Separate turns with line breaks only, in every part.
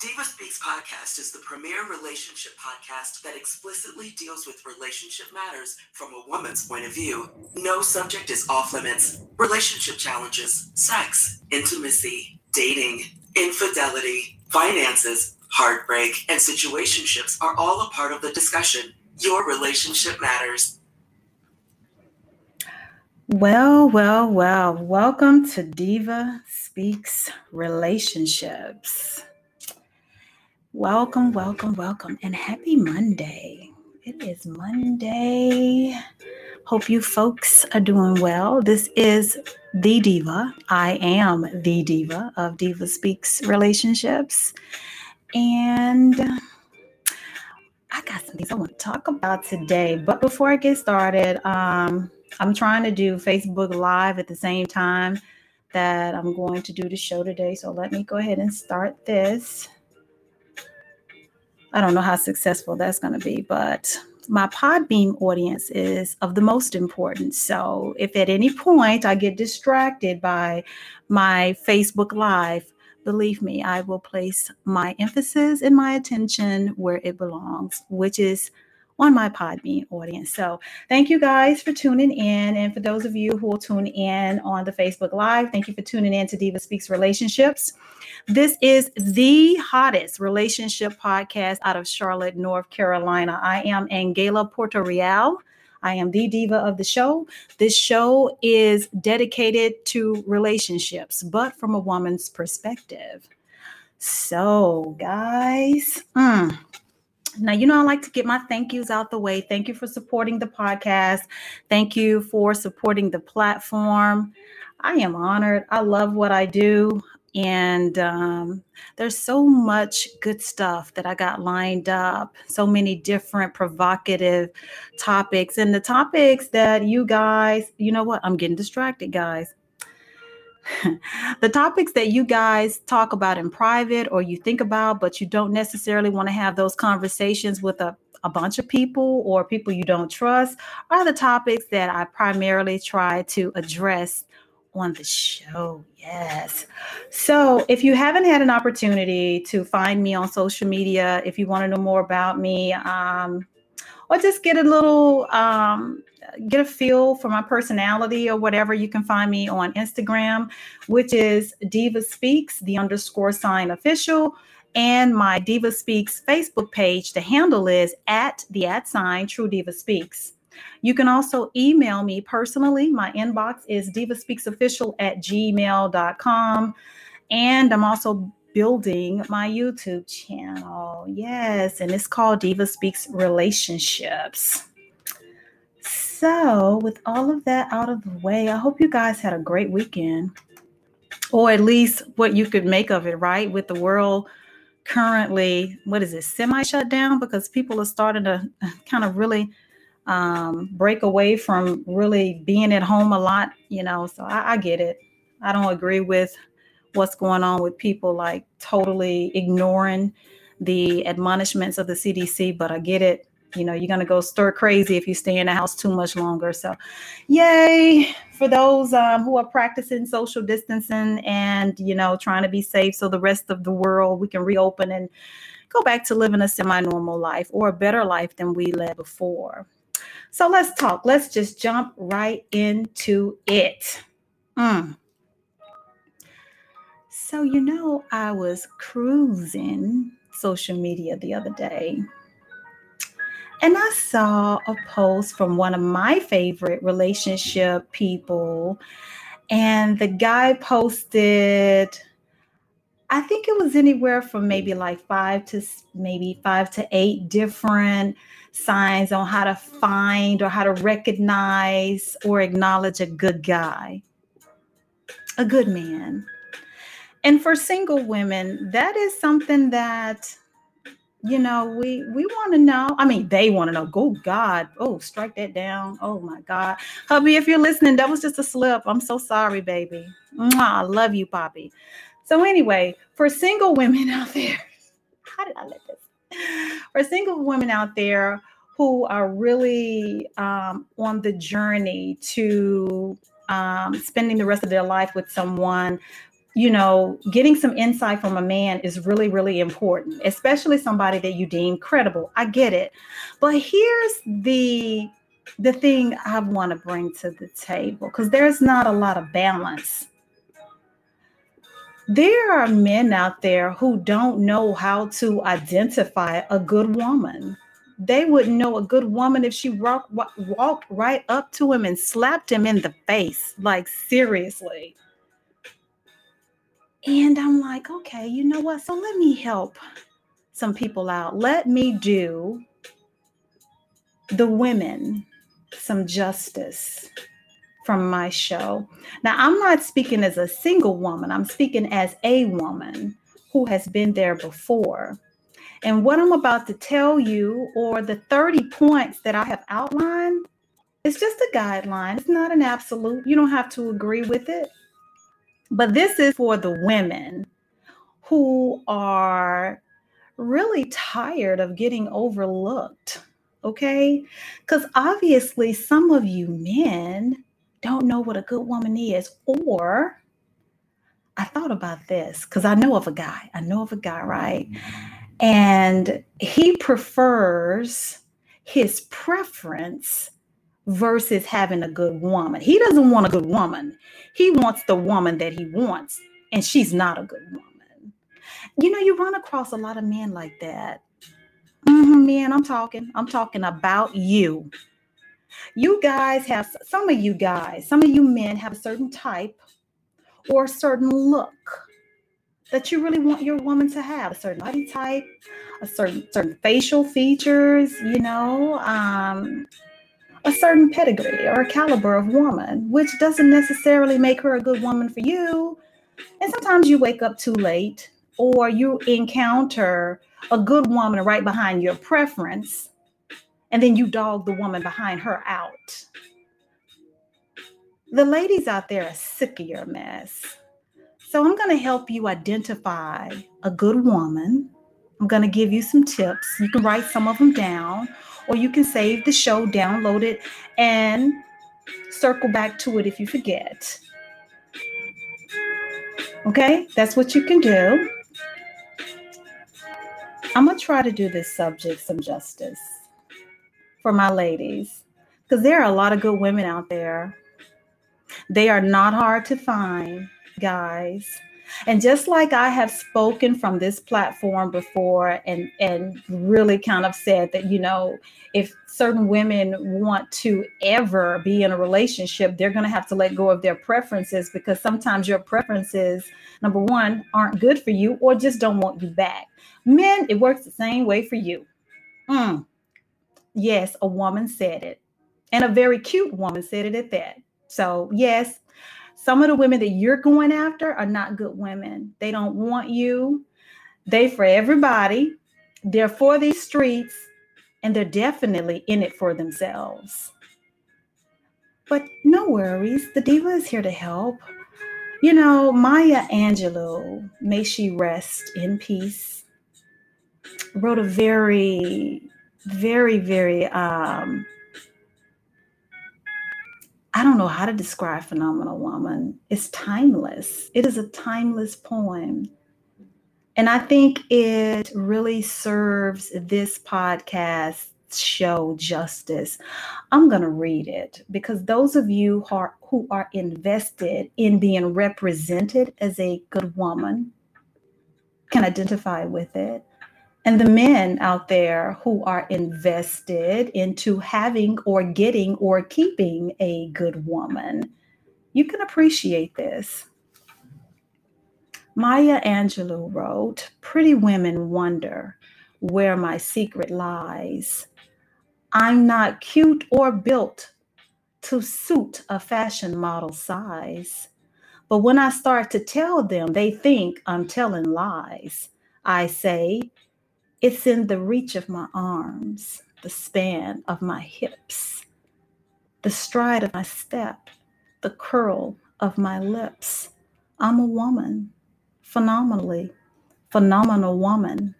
Diva Speaks podcast is the premier relationship podcast that explicitly deals with relationship matters from a woman's point of view. No subject is off limits. Relationship challenges, sex, intimacy, dating, infidelity, finances, heartbreak, and situationships are all a part of the discussion. Your relationship matters.
Well, well, well. Welcome to Diva Speaks Relationships. Welcome, welcome, welcome, and happy Monday. It is Monday. Hope you folks are doing well. This is The Diva. I am The Diva of Diva Speaks Relationships. And I got some things I want to talk about today. But before I get started, um, I'm trying to do Facebook Live at the same time that I'm going to do the show today. So let me go ahead and start this. I don't know how successful that's going to be, but my Podbean audience is of the most importance. So if at any point I get distracted by my Facebook Live, believe me, I will place my emphasis and my attention where it belongs, which is on my Podbean audience. So thank you guys for tuning in. And for those of you who will tune in on the Facebook Live, thank you for tuning in to Diva Speaks Relationships. This is the hottest relationship podcast out of Charlotte, North Carolina. I am Angela Porto Real. I am the diva of the show. This show is dedicated to relationships, but from a woman's perspective. So, guys, mm, now, you know, I like to get my thank yous out the way. Thank you for supporting the podcast. Thank you for supporting the platform. I am honored. I love what I do. And um, there's so much good stuff that I got lined up, so many different provocative topics. And the topics that you guys, you know what? I'm getting distracted, guys. the topics that you guys talk about in private or you think about, but you don't necessarily want to have those conversations with a, a bunch of people or people you don't trust are the topics that I primarily try to address on the show. Yes. So if you haven't had an opportunity to find me on social media, if you want to know more about me, um, or just get a little um, get a feel for my personality or whatever, you can find me on Instagram, which is Diva Speaks, the underscore sign official, and my Diva Speaks Facebook page. The handle is at the at sign True Diva Speaks. You can also email me personally. My inbox is divaspeaksofficial at gmail.com. And I'm also building my YouTube channel. Yes, and it's called Diva Speaks Relationships. So, with all of that out of the way, I hope you guys had a great weekend, or at least what you could make of it, right? With the world currently, what is it, semi shut down because people are starting to kind of really um, break away from really being at home a lot, you know. So, I, I get it. I don't agree with what's going on with people like totally ignoring the admonishments of the CDC, but I get it you know, you're going to go stir crazy if you stay in the house too much longer. So, yay for those um, who are practicing social distancing and, you know, trying to be safe so the rest of the world we can reopen and go back to living a semi normal life or a better life than we led before. So, let's talk. Let's just jump right into it. Mm. So, you know, I was cruising social media the other day and I saw a post from one of my favorite relationship people. And the guy posted, I think it was anywhere from maybe like five to maybe five to eight different signs on how to find or how to recognize or acknowledge a good guy, a good man. And for single women, that is something that you know, we we want to know. I mean, they want to know. Go God. Oh, strike that down. Oh my God. Hubby, if you're listening, that was just a slip. I'm so sorry, baby. Mwah, I love you, Poppy. So anyway, for single women out there, how did I let this? For single women out there who are really um, on the journey to um, spending the rest of their life with someone you know, getting some insight from a man is really, really important, especially somebody that you deem credible. I get it. But here's the the thing I want to bring to the table because there's not a lot of balance. There are men out there who don't know how to identify a good woman. They wouldn't know a good woman if she walk, walked right up to him and slapped him in the face. Like, seriously. And I'm like, okay, you know what? So let me help some people out. Let me do the women some justice from my show. Now, I'm not speaking as a single woman, I'm speaking as a woman who has been there before. And what I'm about to tell you, or the 30 points that I have outlined, it's just a guideline. It's not an absolute. You don't have to agree with it. But this is for the women who are really tired of getting overlooked. Okay. Because obviously, some of you men don't know what a good woman is. Or I thought about this because I know of a guy. I know of a guy, right? Mm-hmm. And he prefers his preference versus having a good woman. He doesn't want a good woman. He wants the woman that he wants, and she's not a good woman. You know, you run across a lot of men like that. Mm-hmm, man, I'm talking. I'm talking about you. You guys have some of you guys, some of you men have a certain type or a certain look that you really want your woman to have a certain body type, a certain certain facial features, you know, um, a certain pedigree or a caliber of woman, which doesn't necessarily make her a good woman for you. And sometimes you wake up too late or you encounter a good woman right behind your preference, and then you dog the woman behind her out. The ladies out there are sick of your mess. So I'm going to help you identify a good woman. I'm going to give you some tips. You can write some of them down or you can save the show, download it, and circle back to it if you forget. Okay, that's what you can do. I'm going to try to do this subject some justice for my ladies because there are a lot of good women out there. They are not hard to find, guys. And just like I have spoken from this platform before and, and really kind of said that, you know, if certain women want to ever be in a relationship, they're going to have to let go of their preferences because sometimes your preferences, number one, aren't good for you or just don't want you back. Men, it works the same way for you. Mm. Yes, a woman said it, and a very cute woman said it at that. So, yes, some of the women that you're going after are not good women. They don't want you. They for everybody. They're for these streets and they're definitely in it for themselves. But no worries, the diva is here to help. You know, Maya Angelou, may she rest in peace, wrote a very, very, very um, I don't know how to describe Phenomenal Woman. It's timeless. It is a timeless poem. And I think it really serves this podcast show justice. I'm going to read it because those of you who are, who are invested in being represented as a good woman can identify with it and the men out there who are invested into having or getting or keeping a good woman, you can appreciate this. Maya Angelou wrote, Pretty women wonder where my secret lies. I'm not cute or built to suit a fashion model size. But when I start to tell them, they think I'm telling lies. I say, it's in the reach of my arms, the span of my hips, the stride of my step, the curl of my lips. I'm a woman, phenomenally, phenomenal woman.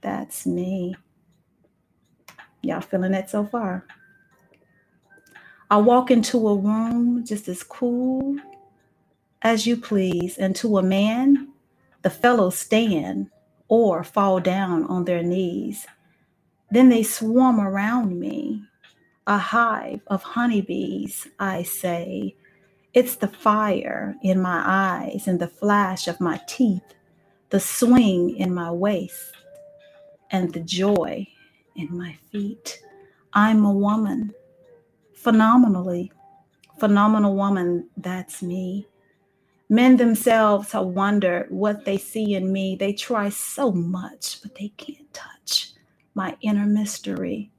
That's me. Y'all feeling it so far? I walk into a room just as cool as you please, and to a man, the fellows stand or fall down on their knees. Then they swarm around me, a hive of honeybees, I say. It's the fire in my eyes and the flash of my teeth, the swing in my waist, and the joy in my feet. I'm a woman, phenomenally, phenomenal woman. That's me. Men themselves have wondered what they see in me. They try so much, but they can't touch my inner mystery.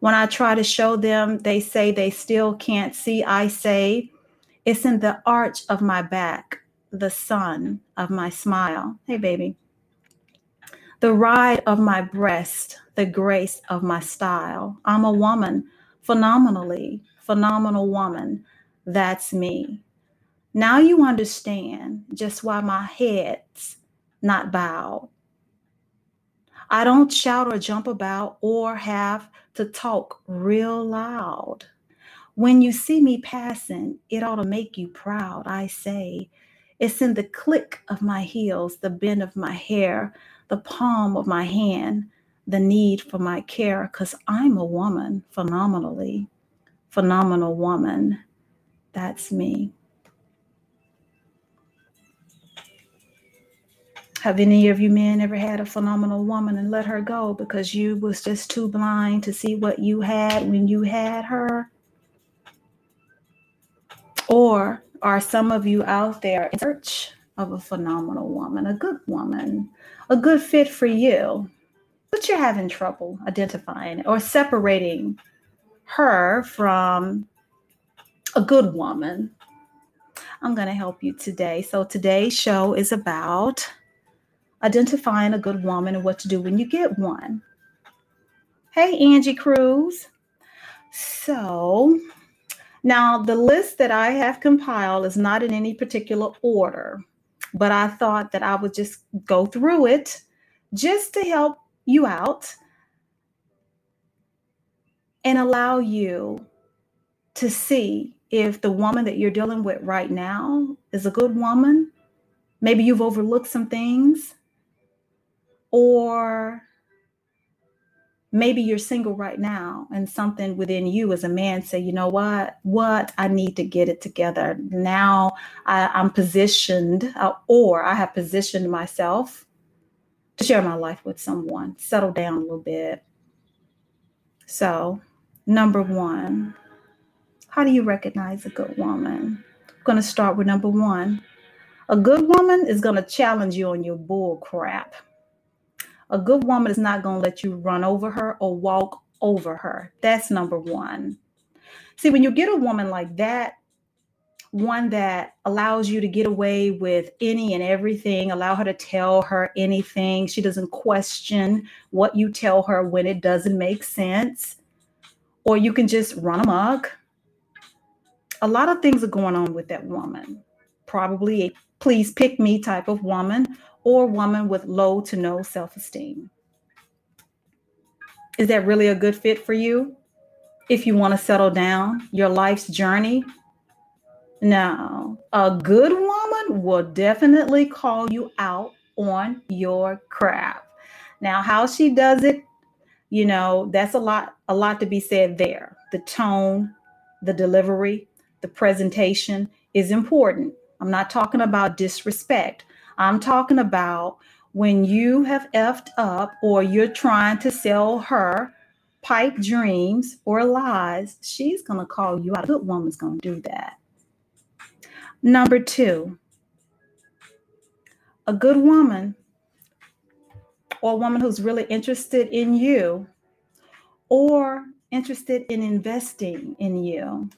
When I try to show them, they say they still can't see. I say, it's in the arch of my back, the sun of my smile. Hey, baby. The ride of my breast, the grace of my style. I'm a woman, phenomenally, phenomenal woman. That's me. Now you understand just why my head's not bowed. I don't shout or jump about or have to talk real loud. When you see me passing, it ought to make you proud, I say. It's in the click of my heels, the bend of my hair, the palm of my hand, the need for my care, because I'm a woman, phenomenally, phenomenal woman. That's me. Have any of you men ever had a phenomenal woman and let her go because you was just too blind to see what you had when you had her? Or are some of you out there in search of a phenomenal woman, a good woman, a good fit for you, but you're having trouble identifying or separating her from a good woman? I'm going to help you today. So today's show is about identifying a good woman and what to do when you get one. Hey, Angie Cruz. So, now the list that I have compiled is not in any particular order, but I thought that I would just go through it just to help you out and allow you to see if the woman that you're dealing with right now is a good woman. Maybe you've overlooked some things or maybe you're single right now and something within you as a man say you know what? What? I need to get it together. Now I, am positioned uh, or i have positioned myself to share my life with someone. Settle down a little bit. So number one how do you recognize a good woman? I'm going to start with number one. A good woman is going to challenge you on your bull crap a good woman is not going to let you run over her or walk over her. That's number one. See, when you get a woman like that, one that allows you to get away with any and everything, allow her to tell her anything. She doesn't question what you tell her when it doesn't make sense, or you can just run amok. A lot of things are going on with that woman. Probably a please pick me type of woman, or woman with low to no self esteem. Is that really a good fit for you? If you want to settle down your life's journey? No, a good woman will definitely call you out on your crap. Now, how she does it, you know, that's a lot, a lot to be said there. The tone, the delivery, the presentation is important. I'm not talking about disrespect. I'm talking about when you have effed up or you're trying to sell her pipe dreams or lies, she's going to call you out. A good woman's going to do that. Number two, a good woman or a woman who's really interested in you or interested in investing in you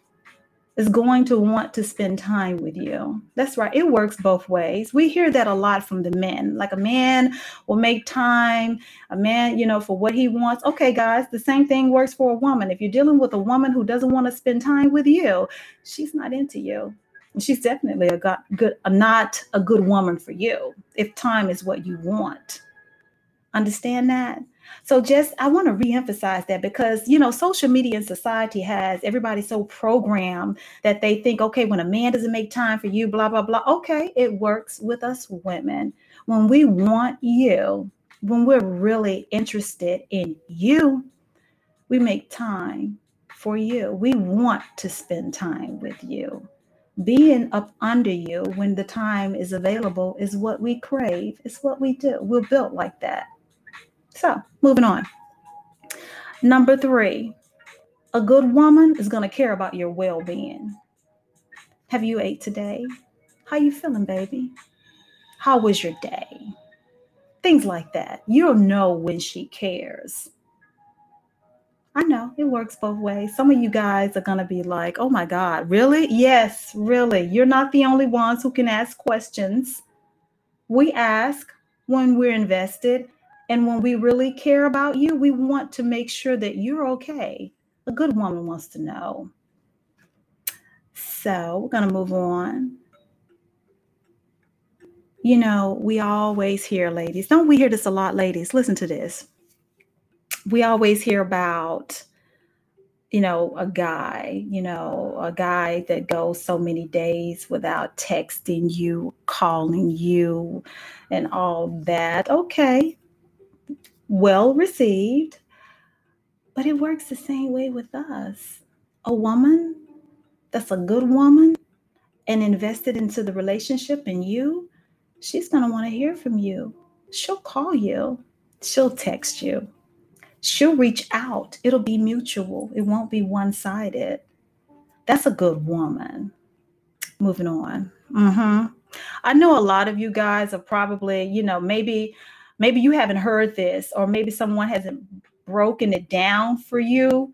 is going to want to spend time with you. That's right. It works both ways. We hear that a lot from the men. Like a man will make time, a man, you know, for what he wants. Okay, guys, the same thing works for a woman. If you're dealing with a woman who doesn't want to spend time with you, she's not into you. She's definitely a got, good, a, not a good woman for you if time is what you want. Understand that? So just I want to reemphasize that because you know social media and society has everybody so programmed that they think okay when a man doesn't make time for you blah blah blah. Okay it works with us women. When we want you when we're really interested in you we make time for you. We want to spend time with you. Being up under you when the time is available is what we crave. It's what we do. We're built like that so, moving on. Number three, a good woman is going to care about your well-being. Have you ate today? How you feeling, baby? How was your day? Things like that. You'll know when she cares. I know it works both ways. Some of you guys are going to be like, oh my God, really? Yes, really. You're not the only ones who can ask questions. We ask when we're invested and when we really care about you, we want to make sure that you're okay. A good woman wants to know. So we're going to move on. You know, we always hear, ladies, don't we hear this a lot, ladies? Listen to this. We always hear about, you know, a guy, you know, a guy that goes so many days without texting you, calling you, and all that. Okay, well received, but it works the same way with us. A woman that's a good woman and invested into the relationship and you, she's going to want to hear from you. She'll call you, she'll text you, she'll reach out. It'll be mutual, it won't be one sided. That's a good woman. Moving on. Mm-hmm. I know a lot of you guys are probably, you know, maybe maybe you haven't heard this or maybe someone hasn't broken it down for you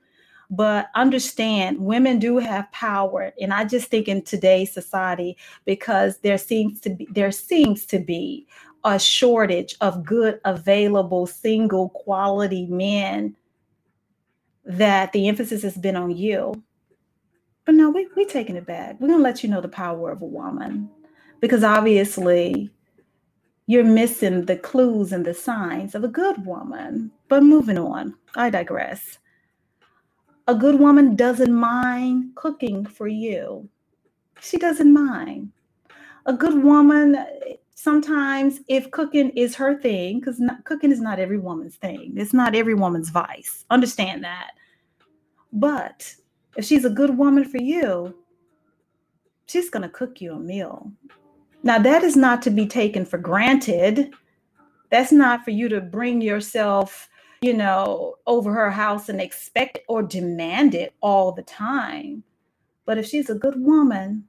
but understand women do have power and i just think in today's society because there seems to be there seems to be a shortage of good available single quality men that the emphasis has been on you. But no we, we're taking it back. We're going to let you know the power of a woman because obviously you're missing the clues and the signs of a good woman. But moving on, I digress. A good woman doesn't mind cooking for you. She doesn't mind. A good woman, sometimes, if cooking is her thing, because cooking is not every woman's thing, it's not every woman's vice. Understand that. But if she's a good woman for you, she's going to cook you a meal. Now, that is not to be taken for granted. That's not for you to bring yourself, you know, over her house and expect or demand it all the time. But if she's a good woman,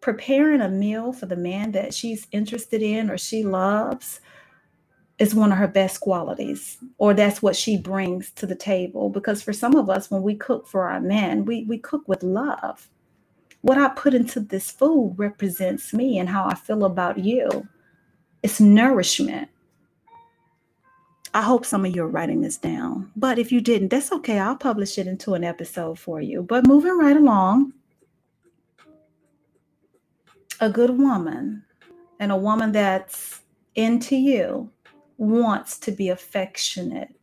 preparing a meal for the man that she's interested in or she loves is one of her best qualities or that's what she brings to the table because for some of us when we cook for our men we we cook with love what I put into this food represents me and how I feel about you. It's nourishment. I hope some of you are writing this down. But if you didn't, that's okay. I'll publish it into an episode for you. But moving right along, a good woman and a woman that's into you wants to be affectionate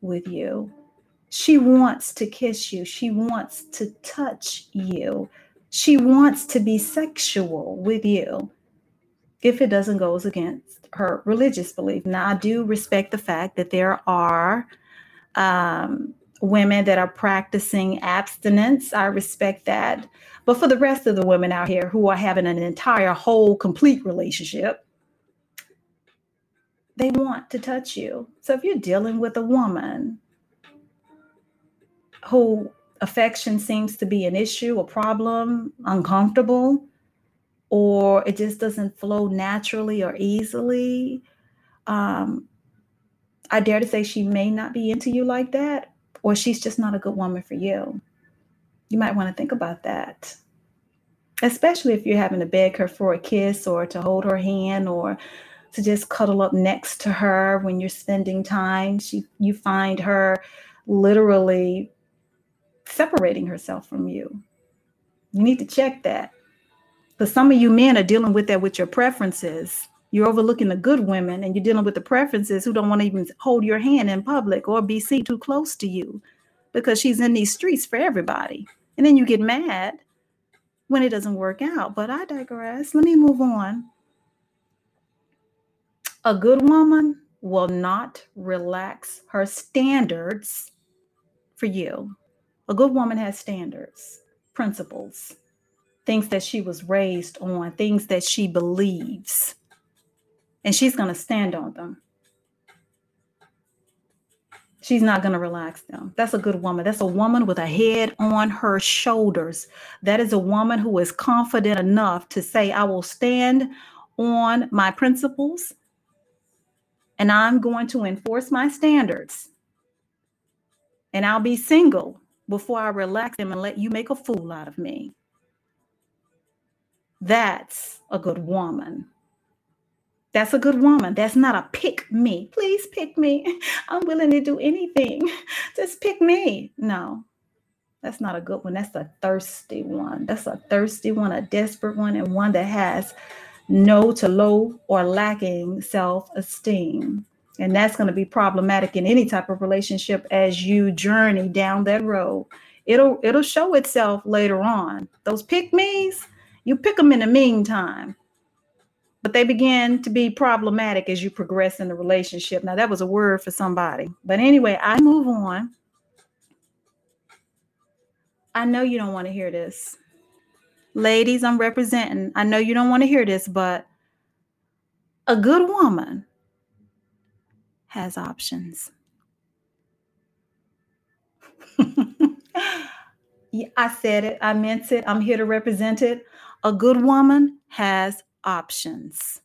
with you. She wants to kiss you. She wants to touch you. She wants to be sexual with you if it doesn't go against her religious belief. Now, I do respect the fact that there are um, women that are practicing abstinence. I respect that. But for the rest of the women out here who are having an entire, whole, complete relationship, they want to touch you. So if you're dealing with a woman who affection seems to be an issue, a problem, uncomfortable, or it just doesn't flow naturally or easily, um, I dare to say she may not be into you like that, or she's just not a good woman for you. You might want to think about that, especially if you're having to beg her for a kiss or to hold her hand or to just cuddle up next to her when you're spending time. She, you find her literally separating herself from you. You need to check that. Because some of you men are dealing with that with your preferences. You're overlooking the good women and you're dealing with the preferences who don't want to even hold your hand in public or be seen too close to you because she's in these streets for everybody. And then you get mad when it doesn't work out. But I digress. Let me move on. A good woman will not relax her standards for you. A good woman has standards, principles, things that she was raised on, things that she believes, and she's going to stand on them. She's not going to relax them. That's a good woman. That's a woman with a head on her shoulders. That is a woman who is confident enough to say, I will stand on my principles and I'm going to enforce my standards. And I'll be single before I relax them and let you make a fool out of me. That's a good woman. That's a good woman. That's not a pick me. Please pick me. I'm willing to do anything. Just pick me. No, that's not a good one. That's a thirsty one. That's a thirsty one, a desperate one, and one that has no to low or lacking self esteem. And that's going to be problematic in any type of relationship as you journey down that road. It'll it'll show itself later on. Those pick me's, you pick them in the meantime but they begin to be problematic as you progress in the relationship. Now, that was a word for somebody. But anyway, I move on. I know you don't want to hear this. Ladies, I'm representing. I know you don't want to hear this, but a good woman has options. yeah, I said it. I meant it. I'm here to represent it. A good woman has options.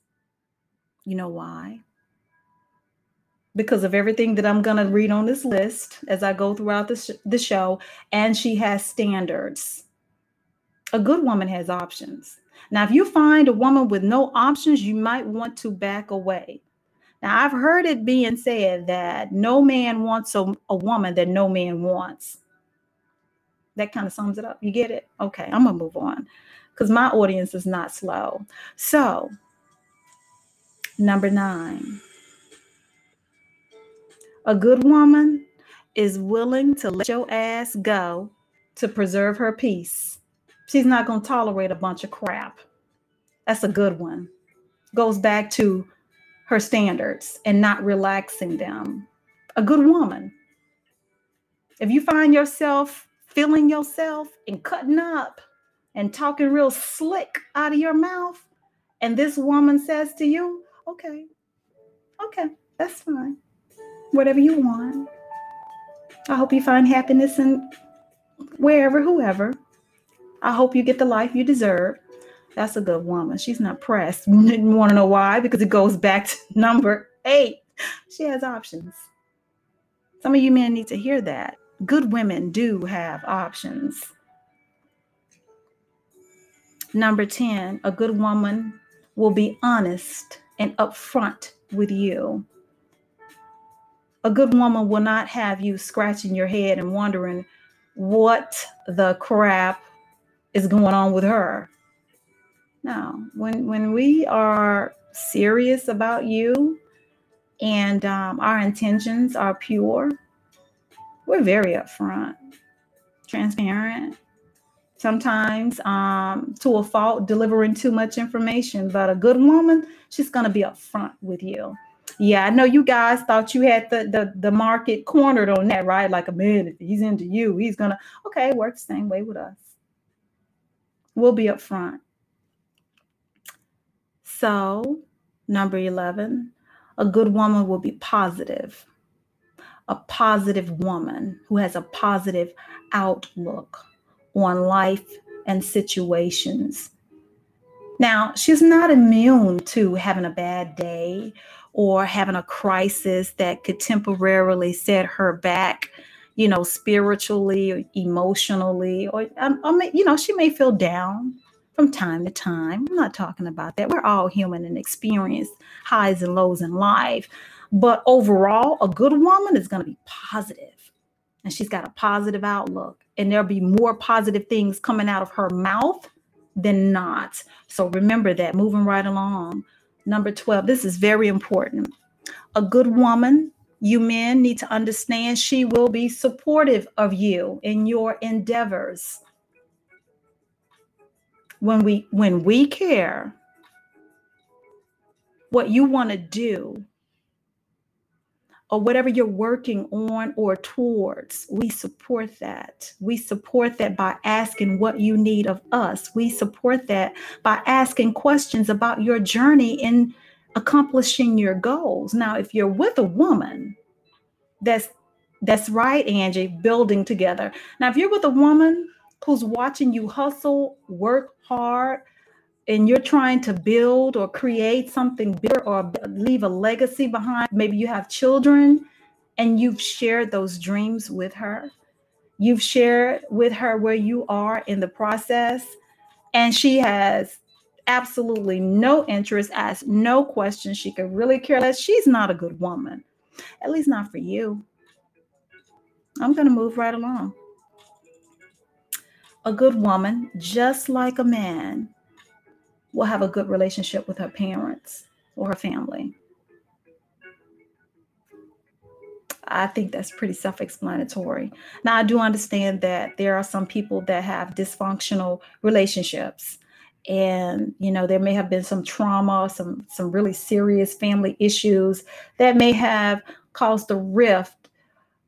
You know why? Because of everything that I'm going to read on this list as I go throughout the, sh- the show, and she has standards. A good woman has options. Now, if you find a woman with no options, you might want to back away. Now, I've heard it being said that no man wants a, a woman that no man wants. That kind of sums it up. You get it? Okay, I'm going to move on because my audience is not slow. So, number nine, a good woman is willing to let your ass go to preserve her peace. She's not going to tolerate a bunch of crap. That's a good one. Goes back to her standards and not relaxing them. A good woman. If you find yourself feeling yourself and cutting up, and talking real slick out of your mouth, and this woman says to you, okay, okay, that's fine. Whatever you want. I hope you find happiness in wherever, whoever. I hope you get the life you deserve. That's a good woman. She's not pressed. Want to know why? Because it goes back to number eight. She has options. Some of you men need to hear that. Good women do have options. Number 10, a good woman will be honest and upfront with you. A good woman will not have you scratching your head and wondering what the crap is going on with her. Now, when when we are serious about you and um, our intentions are pure, we're very upfront, transparent, sometimes um, to a fault, delivering too much information. But a good woman, she's to be upfront with you. Yeah, I know you guys thought you had the, the the market cornered on that, right? Like a man, if he's into you, he's gonna okay, work the same way with us. We'll be upfront. So, number 11, a good woman will be positive. A positive woman who has a positive outlook on life and situations. Now, she's not immune to having a bad day or having a crisis that could temporarily set her back, you know, spiritually or emotionally, or, um, I mean, you know, she may feel down from time to time. I'm not talking about that. We're all human and experience highs and lows in life. But overall, a good woman is going to be positive and she's got a positive outlook and there'll be more positive things coming out of her mouth than not. So remember that moving right along. Number 12, this is very important. A good woman, you men need to understand she will be supportive of you in your endeavors. When we when we care what you want to do or whatever you're working on or towards, we support that. We support that by asking what you need of us. We support that by asking questions about your journey in accomplishing your goals. Now, if you're with a woman, that's that's right, Angie, building together. Now, if you're with a woman who's watching you hustle, work hard, and you're trying to build or create something bigger or leave a legacy behind, maybe you have children and you've shared those dreams with her. You've shared with her where you are in the process, and she has absolutely no interest, asks no questions. She could really care less. She's not a good woman, at least not for you. I'm going to move right along. A good woman, just like a man, will have a good relationship with her parents or her family. I think that's pretty self explanatory. Now, I do understand that there are some people that have dysfunctional relationships. And, you know, there may have been some trauma, some, some really serious family issues that may have caused a rift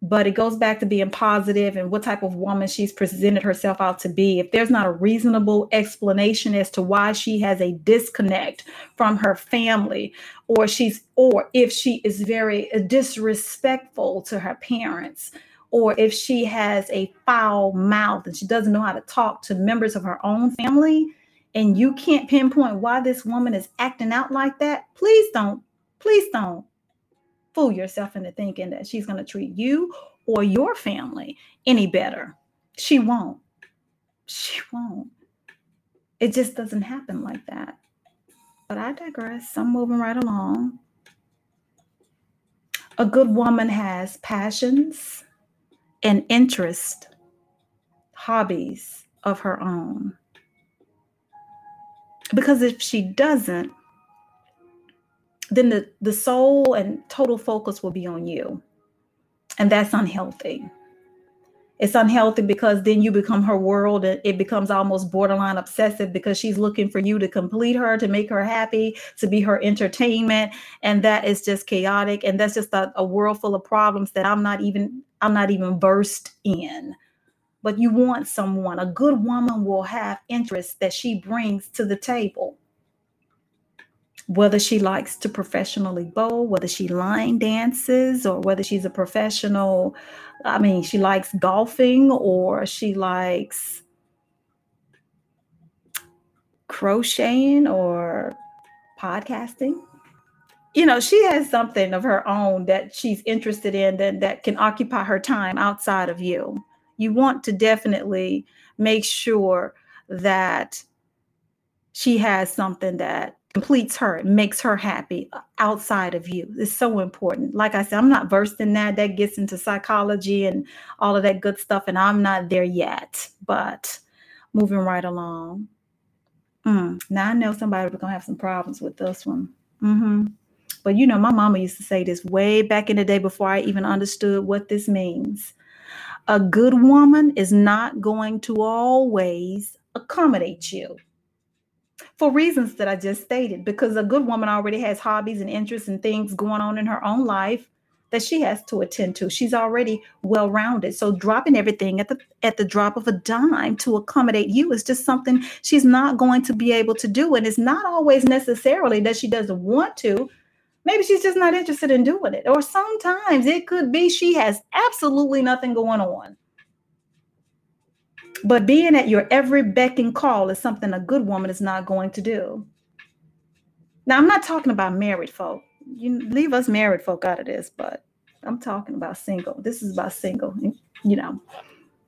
but it goes back to being positive and what type of woman she's presented herself out to be. If there's not a reasonable explanation as to why she has a disconnect from her family, or she's, or if she is very disrespectful to her parents, or if she has a foul mouth and she doesn't know how to talk to members of her own family, and you can't pinpoint why this woman is acting out like that, please don't, please don't fool yourself into thinking that she's going to treat you or your family any better. She won't. She won't. It just doesn't happen like that. But I digress. I'm moving right along. A good woman has passions and interest, hobbies of her own. Because if she doesn't, then the, the sole and total focus will be on you. And that's unhealthy. It's unhealthy because then you become her world and it becomes almost borderline obsessive because she's looking for you to complete her, to make her happy, to be her entertainment. And that is just chaotic. And that's just a, a world full of problems that I'm not even, I'm not even versed in but you want someone. A good woman will have interests that she brings to the table whether she likes to professionally bowl, whether she line dances, or whether she's a professional. I mean, she likes golfing or she likes crocheting or podcasting. You know, she has something of her own that she's interested in that, that can occupy her time outside of you. You want to definitely make sure that she has something that completes her, it makes her happy outside of you. It's so important. Like I said, I'm not versed in that. That gets into psychology and all of that good stuff, and I'm not there yet. But moving right along. Mm, now I know somebody was gonna have some problems with this one. Mm-hmm. But you know, my mama used to say this way back in the day before I even understood what this means. A good woman is not going to always accommodate you for reasons that I just stated, because a good woman already has hobbies and interests and things going on in her own life that she has to attend to. She's already well-rounded. So dropping everything at the at the drop of a dime to accommodate you is just something she's not going to be able to do. And it's not always necessarily that she doesn't want to. Maybe she's just not interested in doing it. Or sometimes it could be she has absolutely nothing going on. But being at your every beck and call is something a good woman is not going to do. Now, I'm not talking about married folk. You leave us married folk out of this, but I'm talking about single. This is about single, you know,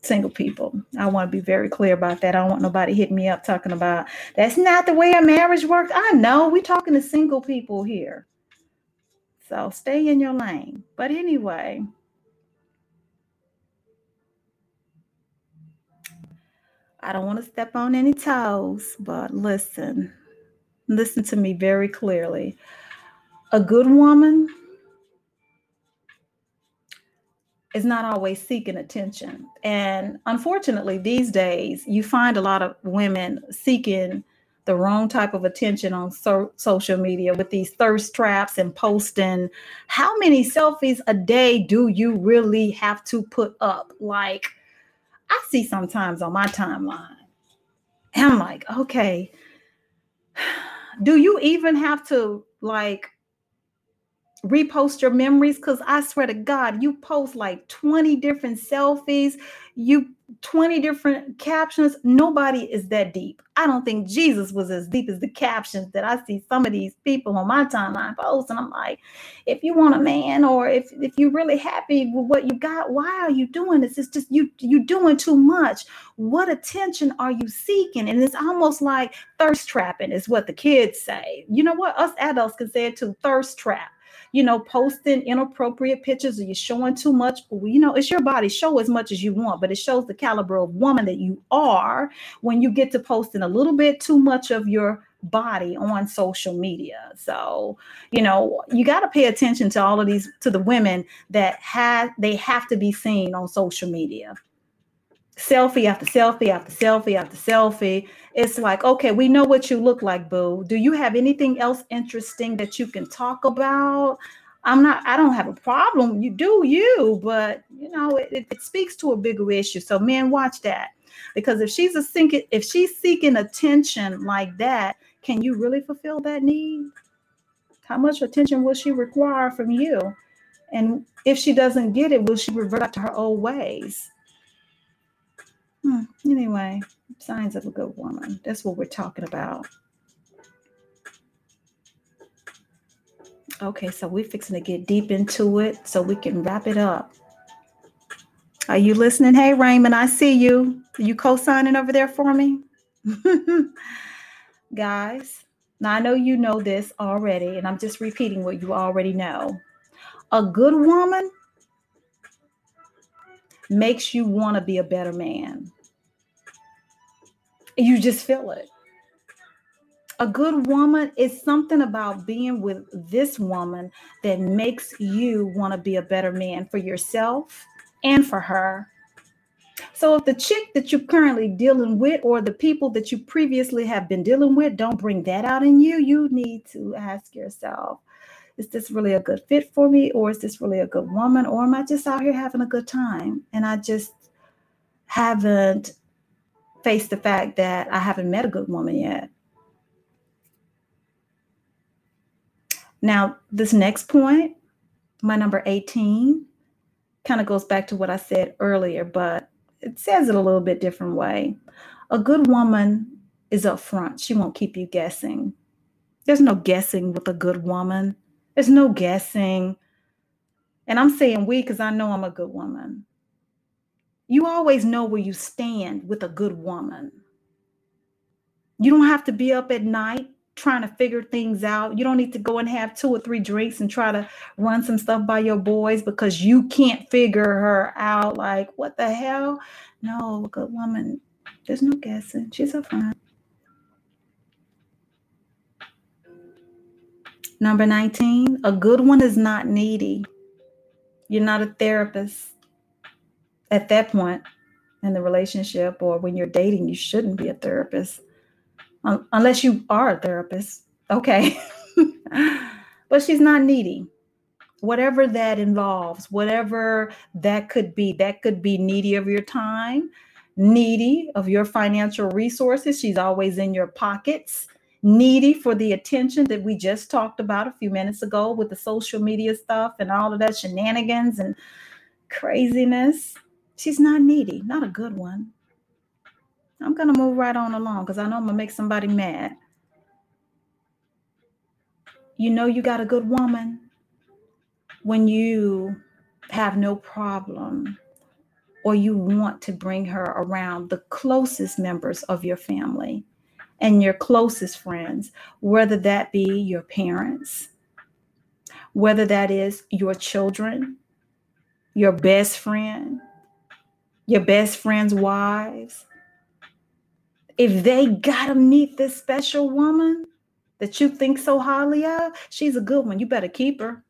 single people. I want to be very clear about that. I don't want nobody hitting me up talking about that's not the way a marriage works. I know we're talking to single people here. So stay in your lane. But anyway, I don't want to step on any toes, but listen, listen to me very clearly. A good woman is not always seeking attention. And unfortunately, these days, you find a lot of women seeking the wrong type of attention on so- social media with these thirst traps and posting. How many selfies a day do you really have to put up? Like, I see sometimes on my timeline, and I'm like, okay, do you even have to like repost your memories? Because I swear to God, you post like 20 different selfies, you 20 different captions. Nobody is that deep. I don't think Jesus was as deep as the captions that I see some of these people on my timeline post. And I'm like, if you want a man or if, if you're really happy with what you got, why are you doing this? It's just you you doing too much. What attention are you seeking? And it's almost like thirst trapping is what the kids say. You know what? Us adults can say it too, thirst trap you know, posting inappropriate pictures or you're showing too much. You know, it's your body. Show as much as you want, but it shows the caliber of woman that you are when you get to posting a little bit too much of your body on social media. So, you know, you got to pay attention to all of these to the women that have they have to be seen on social media selfie after selfie after selfie after selfie. It's like, okay, we know what you look like, boo. Do you have anything else interesting that you can talk about? I'm not, I don't have a problem. You do you, but you know, it, it speaks to a bigger issue. So men watch that. Because if she's a seeking, if she's seeking attention like that, can you really fulfill that need? How much attention will she require from you? And if she doesn't get it, will she revert to her old ways? Hmm. Anyway, signs of a good woman. That's what we're talking about. Okay, so we're fixing to get deep into it so we can wrap it up. Are you listening? Hey, Raymond, I see you. Are you co signing over there for me? Guys, now I know you know this already, and I'm just repeating what you already know. A good woman makes you want to be a better man. You just feel it. A good woman is something about being with this woman that makes you want to be a better man for yourself and for her. So if the chick that you're currently dealing with or the people that you previously have been dealing with don't bring that out in you, you need to ask yourself, is this really a good fit for me or is this really a good woman or am I just out here having a good time and I just haven't faced the fact that I haven't met a good woman yet. Now, this next point, my number 18, kind of goes back to what I said earlier, but it says it a little bit different way. A good woman is upfront. She won't keep you guessing. There's no guessing with a good woman. There's no guessing. And I'm saying we because I know I'm a good woman. You always know where you stand with a good woman. You don't have to be up at night trying to figure things out. You don't need to go and have two or three drinks and try to run some stuff by your boys because you can't figure her out. Like, what the hell? No, a good woman, there's no guessing. She's a fine. Number 19, a good one is not needy. You're not a therapist. At that point in the relationship or when you're dating, you shouldn't be a therapist um, unless you are a therapist. Okay. but she's not needy. Whatever that involves, whatever that could be, that could be needy of your time, needy of your financial resources. She's always in your pockets needy for the attention that we just talked about a few minutes ago with the social media stuff and all of that shenanigans and craziness. She's not needy, not a good one. I'm going to move right on along because I know I'm going to make somebody mad. You know, you got a good woman when you have no problem or you want to bring her around the closest members of your family and your closest friends, whether that be your parents, whether that is your children, your best friend, your best friend's wives. If they got to meet this special woman that you think so highly of, she's a good one. You better keep her.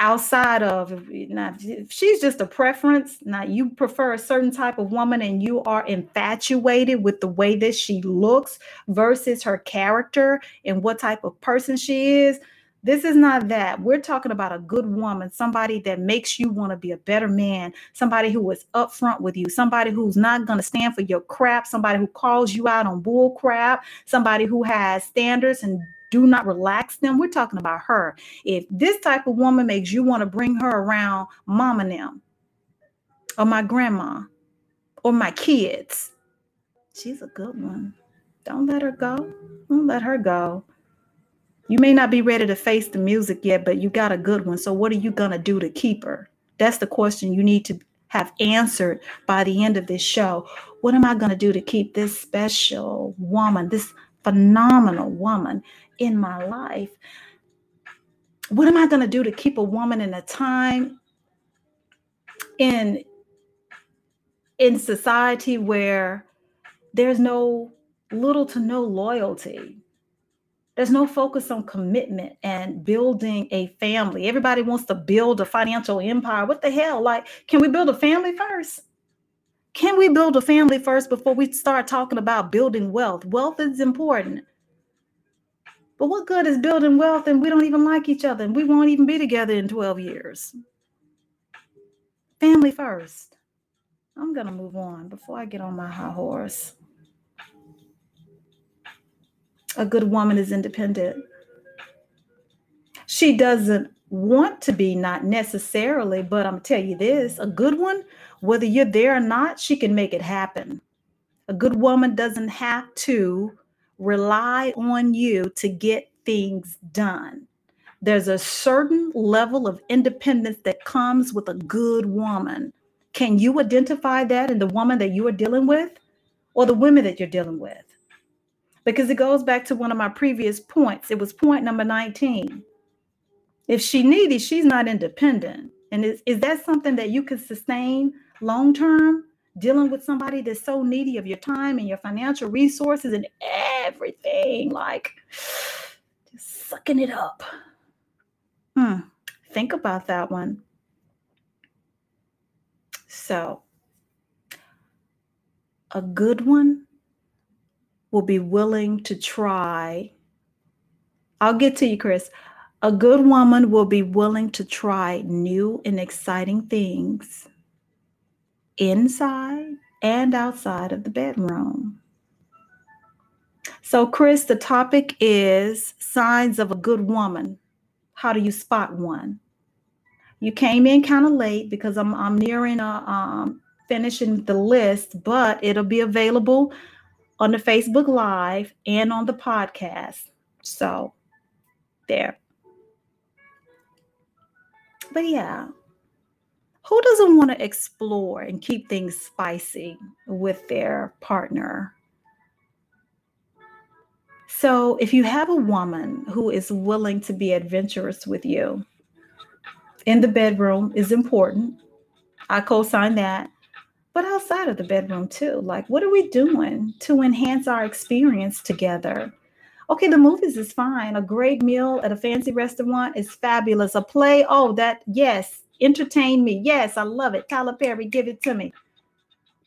Outside of if she's just a preference. Now you prefer a certain type of woman and you are infatuated with the way that she looks versus her character and what type of person she is this is not that. We're talking about a good woman, somebody that makes you want to be a better man, somebody who is upfront with you, somebody who's not going to stand for your crap, somebody who calls you out on bull crap, somebody who has standards and do not relax them. We're talking about her. If this type of woman makes you want to bring her around mom and them, or my grandma, or my kids, she's a good one. Don't let her go. Don't let her go. You may not be ready to face the music yet, but you got a good one. So, what are you going to do to keep her? That's the question you need to have answered by the end of this show. What am I going to do to keep this special woman, this phenomenal woman in my life? What am I going to do to keep a woman in a time in in society where there's no little to no loyalty? There's no focus on commitment and building a family. Everybody wants to build a financial empire. What the hell? Like, can we build a family first? Can we build a family first before we start talking about building wealth? Wealth is important. But what good is building wealth and we don't even like each other and we won't even be together in 12 years? Family first. I'm going to move on before I get on my high horse. A good woman is independent. She doesn't want to be, not necessarily, but I'm going to tell you this a good one, whether you're there or not, she can make it happen. A good woman doesn't have to rely on you to get things done. There's a certain level of independence that comes with a good woman. Can you identify that in the woman that you are dealing with or the women that you're dealing with? because it goes back to one of my previous points. It was point number 19. If she needy, she's not independent. And is, is that something that you can sustain long term? Dealing with somebody that's so needy of your time and your financial resources and everything, like just sucking it up. Hmm. Think about that one. So, a good one will be willing to try. I'll get to you, Chris. A good woman will be willing to try new and exciting things inside and outside of the bedroom. So, Chris, the topic is signs of a good woman. How do you spot one? You came in kind of late because I'm I'm nearing a um, finishing the list, but it'll be available on the Facebook Live and on the podcast. So, there. But yeah, who doesn't want to explore and keep things spicy with their partner? So, if you have a woman who is willing to be adventurous with you in the bedroom is important. I co-sign that but outside of the bedroom too. Like, what are we doing to enhance our experience together? Okay, the movies is fine. A great meal at a fancy restaurant is fabulous. A play, oh, that, yes, entertain me. Yes, I love it. Tyler Perry, give it to me.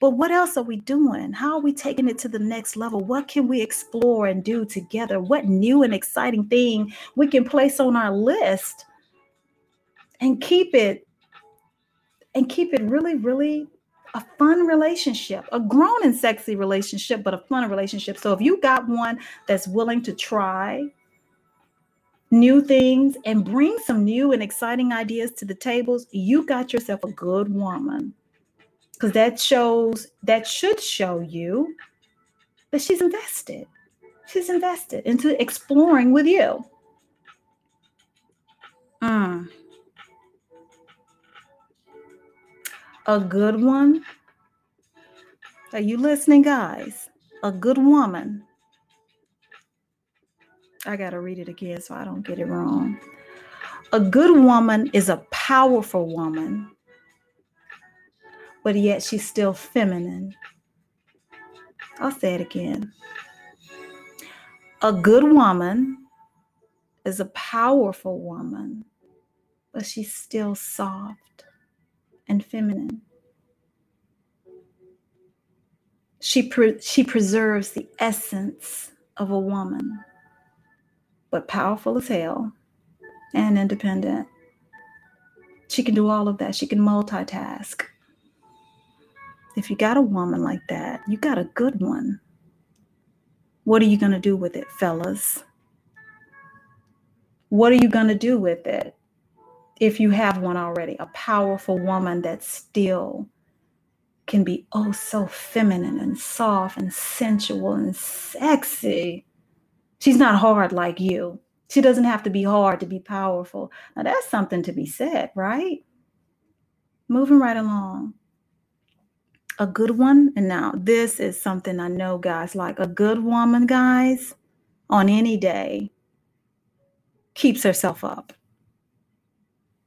But what else are we doing? How are we taking it to the next level? What can we explore and do together? What new and exciting thing we can place on our list and keep it and keep it really, really a fun relationship, a grown and sexy relationship, but a fun relationship. So if you got one that's willing to try new things and bring some new and exciting ideas to the tables, you got yourself a good woman. Because that shows, that should show you that she's invested. She's invested into exploring with you. Mm. a good one. Are you listening, guys? A good woman. I got to read it again so I don't get it wrong. A good woman is a powerful woman, but yet she's still feminine. I'll say it again. A good woman is a powerful woman, but she's still soft and feminine. She, pre- she preserves the essence of a woman, but powerful as hell and independent. She can do all of that. She can multitask. If you got a woman like that, you got a good one. What are you going to do with it, fellas? What are you going to do with it if you have one already? A powerful woman that still can be oh so feminine and soft and sensual and sexy. She's not hard like you. She doesn't have to be hard to be powerful. Now, that's something to be said, right? Moving right along. A good one, and now this is something I know guys like a good woman, guys, on any day keeps herself up.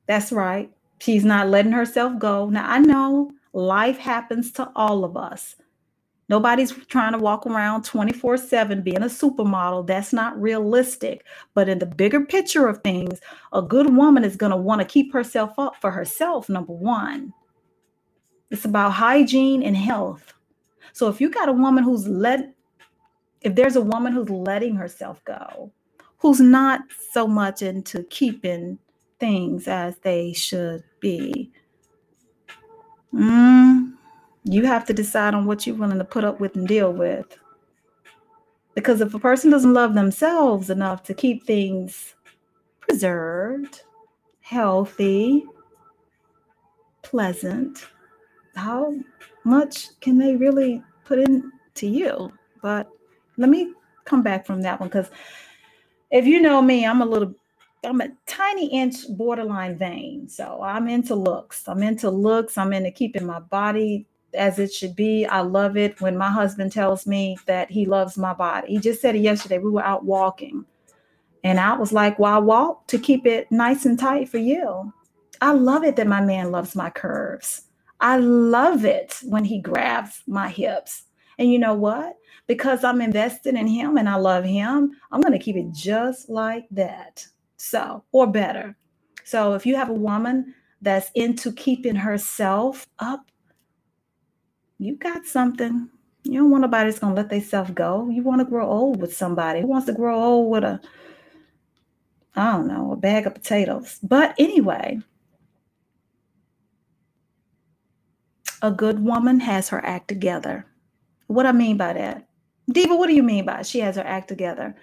That's right. She's not letting herself go. Now, I know life happens to all of us. Nobody's trying to walk around 24 7 being a supermodel. That's not realistic. But in the bigger picture of things, a good woman is going to want to keep herself up for herself, number one. It's about hygiene and health. So if you got a woman who's let, if there's a woman who's letting herself go, who's not so much into keeping things as they should be, mm, you have to decide on what you're willing to put up with and deal with. Because if a person doesn't love themselves enough to keep things preserved, healthy, pleasant, how much can they really put into you? But let me come back from that one because if you know me, I'm a little I'm a tiny inch borderline vain. So I'm into looks. I'm into looks. I'm into keeping my body as it should be. I love it when my husband tells me that he loves my body. He just said it yesterday. We were out walking. And I was like, "Why walk to keep it nice and tight for you?" I love it that my man loves my curves. I love it when he grabs my hips. And you know what? Because I'm invested in him and I love him, I'm going to keep it just like that. So, or better. So, if you have a woman that's into keeping herself up, you got something. You don't want nobody that's gonna let themselves go. You want to grow old with somebody who wants to grow old with a, I don't know, a bag of potatoes. But anyway, a good woman has her act together. What I mean by that, Diva, what do you mean by she has her act together?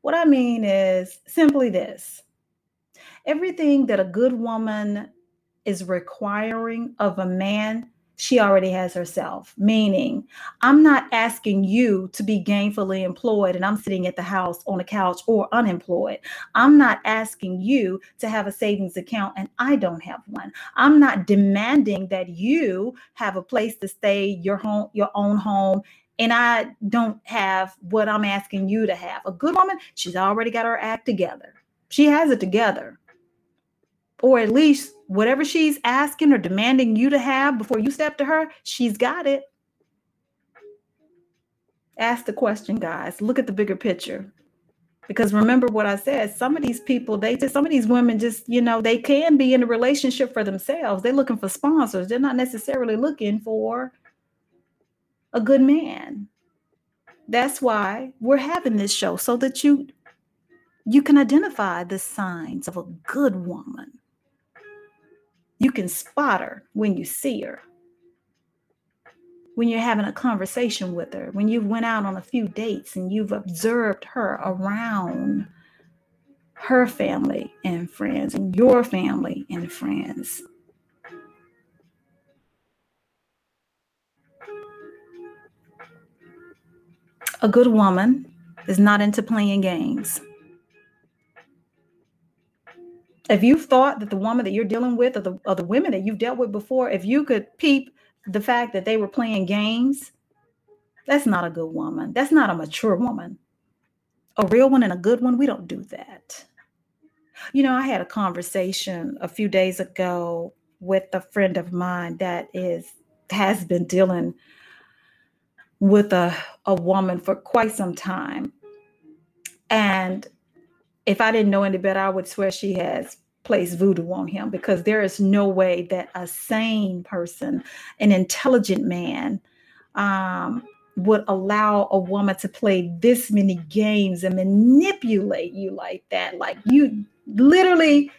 What I mean is simply this everything that a good woman is requiring of a man, she already has herself. Meaning, I'm not asking you to be gainfully employed and I'm sitting at the house on a couch or unemployed. I'm not asking you to have a savings account and I don't have one. I'm not demanding that you have a place to stay, your home, your own home and I don't have what I'm asking you to have. A good woman, she's already got her act together. She has it together. Or at least whatever she's asking or demanding you to have before you step to her, she's got it. Ask the question, guys. Look at the bigger picture. Because remember what I said, some of these people, they just some of these women just, you know, they can be in a relationship for themselves. They're looking for sponsors. They're not necessarily looking for a good man. That's why we're having this show so that you you can identify the signs of a good woman. You can spot her when you see her. When you're having a conversation with her, when you've went out on a few dates and you've observed her around her family and friends and your family and friends. A good woman is not into playing games. If you've thought that the woman that you're dealing with, or the, or the women that you've dealt with before, if you could peep the fact that they were playing games, that's not a good woman. That's not a mature woman. A real one and a good one, we don't do that. You know, I had a conversation a few days ago with a friend of mine that is has been dealing with a, a woman for quite some time. And if I didn't know any better, I would swear she has placed voodoo on him because there is no way that a sane person, an intelligent man, um, would allow a woman to play this many games and manipulate you like that. Like you literally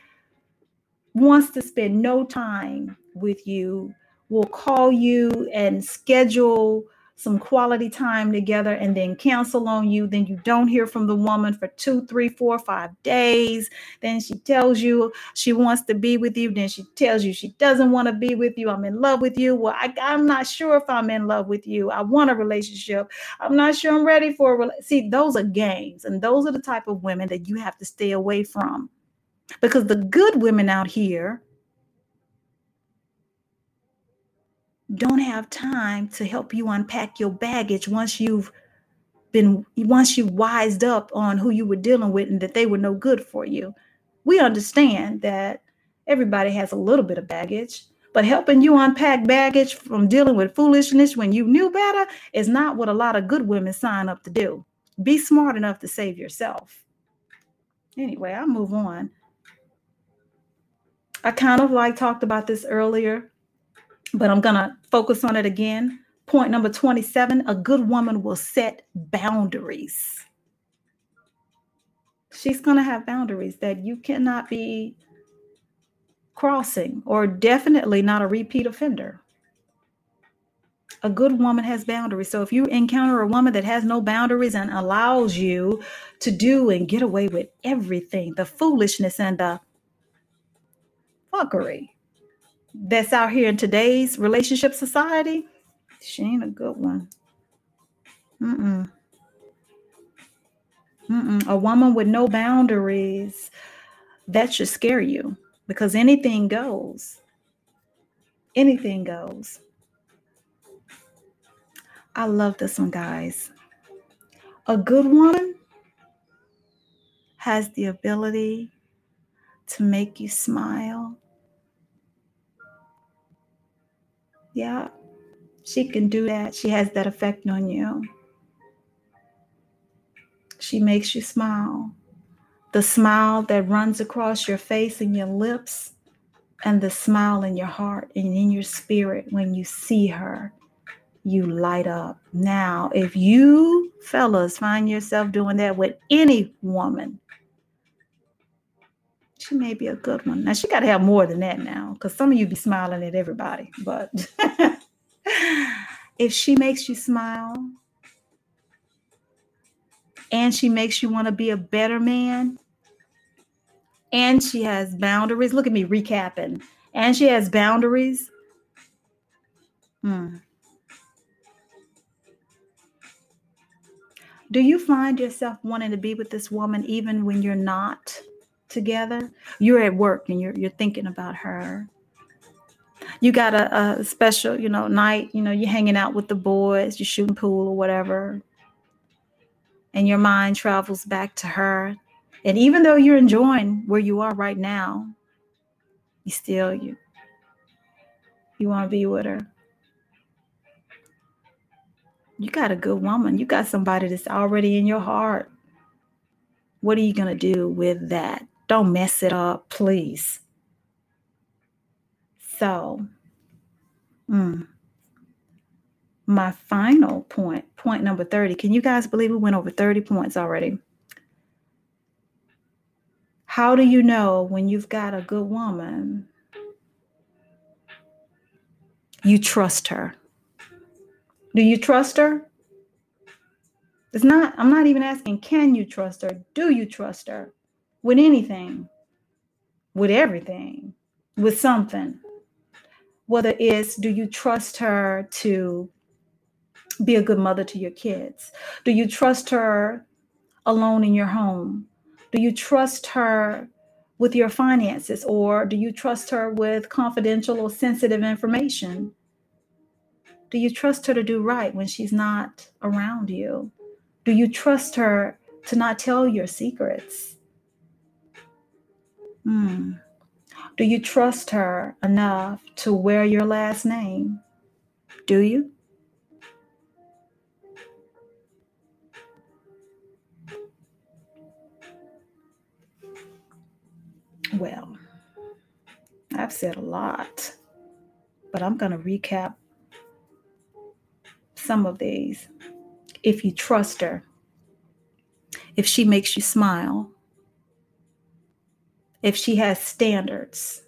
wants to spend no time with you, will call you and schedule some quality time together and then cancel on you. Then you don't hear from the woman for two, three, four, five days. Then she tells you she wants to be with you. Then she tells you she doesn't want to be with you. I'm in love with you. Well, I, am not sure if I'm in love with you. I want a relationship. I'm not sure I'm ready for a See, those are games. And those are the type of women that you have to stay away from. Because the good women out here don't have time to help you unpack your baggage once you've been once you wised up on who you were dealing with and that they were no good for you. We understand that everybody has a little bit of baggage, but helping you unpack baggage from dealing with foolishness when you knew better is not what a lot of good women sign up to do. Be smart enough to save yourself. Anyway, I'll move on. I kind of like talked about this earlier but I'm going to focus on it again. Point number 27 a good woman will set boundaries. She's going to have boundaries that you cannot be crossing, or definitely not a repeat offender. A good woman has boundaries. So if you encounter a woman that has no boundaries and allows you to do and get away with everything, the foolishness and the fuckery, that's out here in today's relationship society, she ain't a good one. Mm-mm. Mm-mm. A woman with no boundaries, that should scare you because anything goes. Anything goes. I love this one, guys. A good woman has the ability to make you smile Yeah, she can do that. She has that effect on you. She makes you smile. The smile that runs across your face and your lips, and the smile in your heart and in your spirit when you see her, you light up. Now, if you fellas find yourself doing that with any woman, she may be a good one. Now she got to have more than that now, because some of you be smiling at everybody. But if she makes you smile and she makes you want to be a better man, and she has boundaries. Look at me recapping. And she has boundaries. Hmm. Do you find yourself wanting to be with this woman even when you're not? Together. You're at work and you're you're thinking about her. You got a, a special, you know, night, you know, you're hanging out with the boys, you're shooting pool or whatever. And your mind travels back to her. And even though you're enjoying where you are right now, you still you you want to be with her. You got a good woman. You got somebody that's already in your heart. What are you going to do with that? Don't mess it up, please. So, mm, my final point, point number 30. Can you guys believe we went over 30 points already? How do you know when you've got a good woman? You trust her. Do you trust her? It's not, I'm not even asking, can you trust her? Do you trust her? With anything, with everything, with something. Whether it's do you trust her to be a good mother to your kids? Do you trust her alone in your home? Do you trust her with your finances or do you trust her with confidential or sensitive information? Do you trust her to do right when she's not around you? Do you trust her to not tell your secrets? Mm. Do you trust her enough to wear your last name? Do you? Well, I've said a lot, but I'm going to recap some of these. If you trust her, if she makes you smile, if she has standards,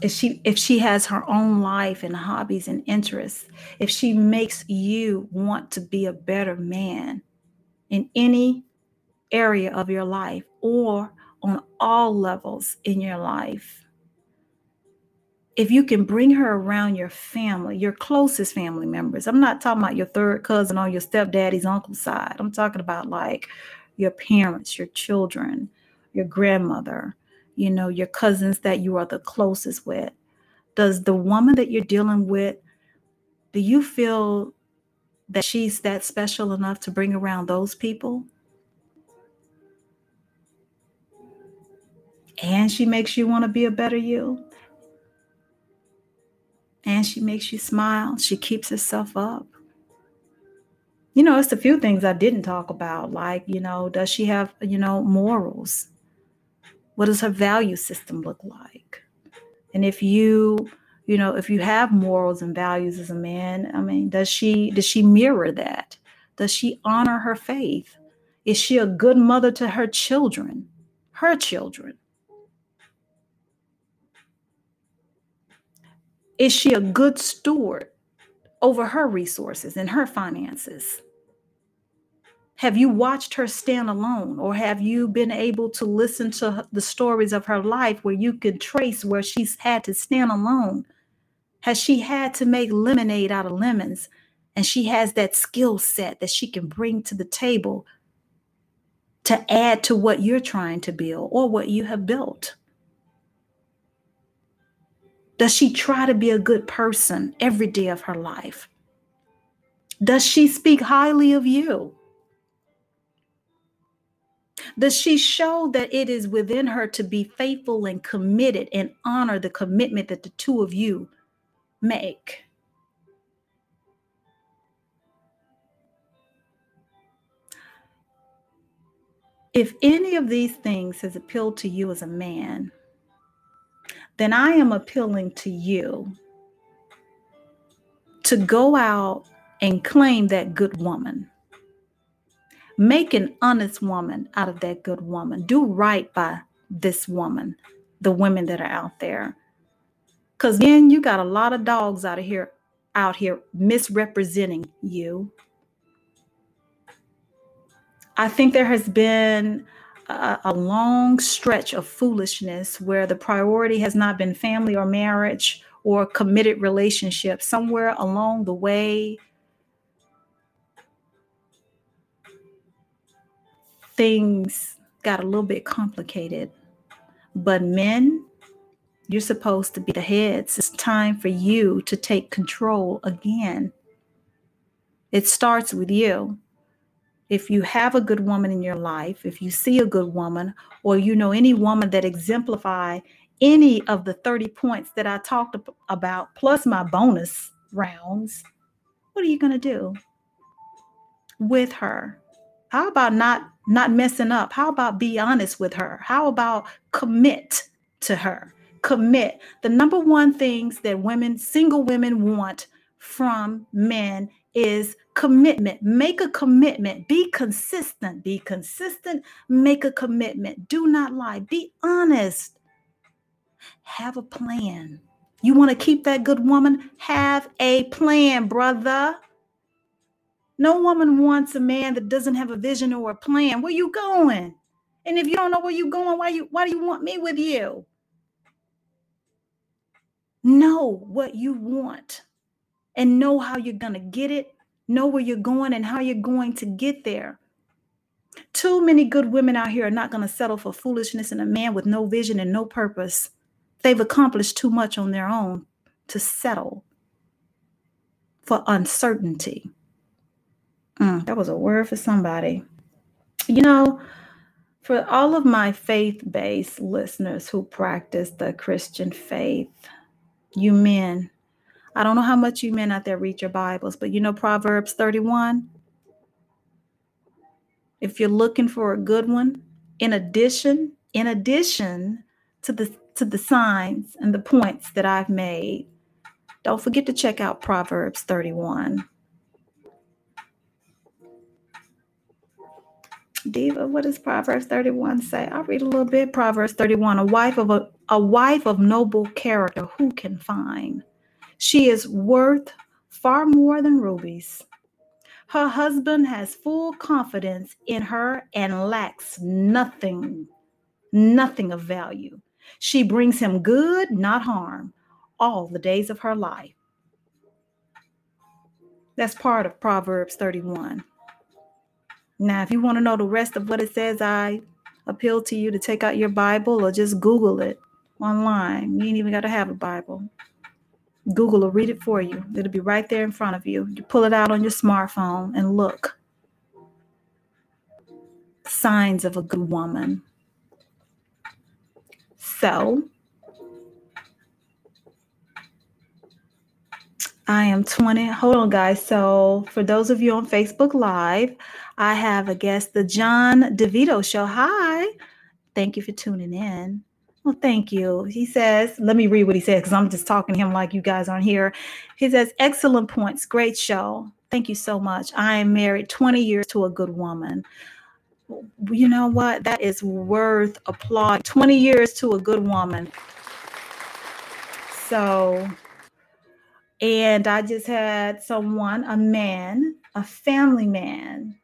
if she if she has her own life and hobbies and interests, if she makes you want to be a better man in any area of your life or on all levels in your life. If you can bring her around your family, your closest family members, I'm not talking about your third cousin on your stepdaddy's uncle's side. I'm talking about like your parents, your children, your grandmother, you know, your cousins that you are the closest with. Does the woman that you're dealing with, do you feel that she's that special enough to bring around those people? And she makes you want to be a better you. And she makes you smile. She keeps herself up. You know, it's a few things I didn't talk about. Like, you know, does she have, you know, morals? What does her value system look like? And if you, you know, if you have morals and values as a man, I mean, does she does she mirror that? Does she honor her faith? Is she a good mother to her children? Her children. Is she a good steward over her resources and her finances? Have you watched her stand alone, or have you been able to listen to the stories of her life where you can trace where she's had to stand alone? Has she had to make lemonade out of lemons? And she has that skill set that she can bring to the table to add to what you're trying to build or what you have built. Does she try to be a good person every day of her life? Does she speak highly of you? Does she show that it is within her to be faithful and committed and honor the commitment that the two of you make? If any of these things has appealed to you as a man, then I am appealing to you to go out and claim that good woman. Make an honest woman out of that good woman. Do right by this woman, the women that are out there. Cause then you got a lot of dogs out of here, out here misrepresenting you. I think there has been a, a long stretch of foolishness where the priority has not been family or marriage or committed relationship. Somewhere along the way, things got a little bit complicated. But men, you're supposed to be the heads. It's time for you to take control again. It starts with you if you have a good woman in your life, if you see a good woman, or you know any woman that exemplify any of the 30 points that I talked about, plus my bonus rounds, what are you going to do with her? How about not not messing up? How about be honest with her? How about commit to her? Commit. The number one things that women, single women want from men is commitment. Make a commitment. Be consistent. Be consistent. Make a commitment. Do not lie. Be honest. Have a plan. You want to keep that good woman? Have a plan, brother. No woman wants a man that doesn't have a vision or a plan. Where you going? And if you don't know where you're going, why you why do you want me with you? Know what you want and know how you're going to get it, know where you're going and how you're going to get there. Too many good women out here are not going to settle for foolishness in a man with no vision and no purpose. They've accomplished too much on their own to settle for uncertainty. Mm, that was a word for somebody. You know, for all of my faith based listeners who practice the Christian faith, you men, I don't know how much you men out there read your Bibles, but you know Proverbs 31? If you're looking for a good one, in addition, in addition to the to the signs and the points that I've made, don't forget to check out Proverbs 31. Diva, what does Proverbs 31 say? I'll read a little bit. Proverbs 31. A wife of a, a wife of noble character, who can find? She is worth far more than rubies. Her husband has full confidence in her and lacks nothing, nothing of value. She brings him good, not harm, all the days of her life. That's part of Proverbs 31. Now, if you want to know the rest of what it says, I appeal to you to take out your Bible or just Google it online. You ain't even got to have a Bible. Google will read it for you. It'll be right there in front of you. You pull it out on your smartphone and look. Signs of a good woman. So, I am 20. Hold on, guys. So, for those of you on Facebook Live, I have a guest, the John DeVito Show. Hi. Thank you for tuning in. Well, thank you. He says, let me read what he said because I'm just talking to him like you guys aren't here. He says, excellent points. Great show. Thank you so much. I am married 20 years to a good woman. You know what? That is worth applaud. 20 years to a good woman. So, and I just had someone, a man, a family man,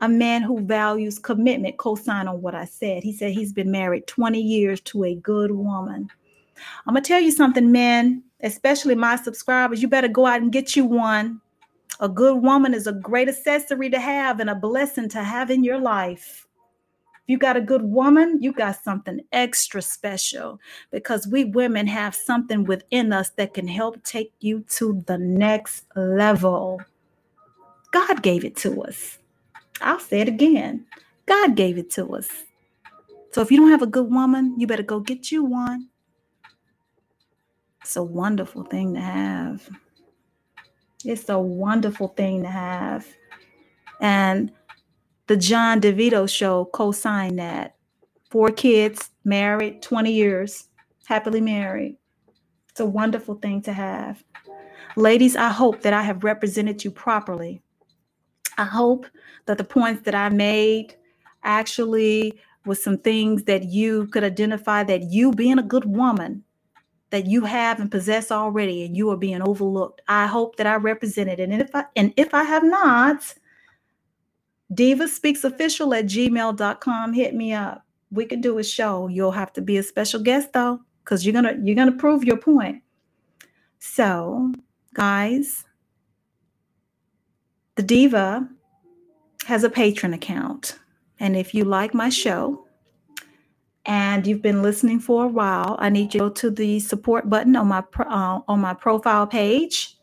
a man who values commitment, co sign on what I said. He said he's been married 20 years to a good woman. I'm going to tell you something, men, especially my subscribers. You better go out and get you one. A good woman is a great accessory to have and a blessing to have in your life. If you got a good woman, you got something extra special because we women have something within us that can help take you to the next level. God gave it to us. I'll say it again. God gave it to us. So if you don't have a good woman, you better go get you one. It's a wonderful thing to have. It's a wonderful thing to have. And the John DeVito show co signed that. Four kids, married, 20 years, happily married. It's a wonderful thing to have. Ladies, I hope that I have represented you properly. I hope that the points that I made actually was some things that you could identify that you being a good woman that you have and possess already and you are being overlooked. I hope that I represented it. And if I and if I have not, Diva Speaks Official at gmail.com. Hit me up. We can do a show. You'll have to be a special guest though, because you're gonna you're gonna prove your point. So, guys, the Diva has a Patreon account. And if you like my show and you've been listening for a while, I need you to go to the support button on my uh, on my profile page.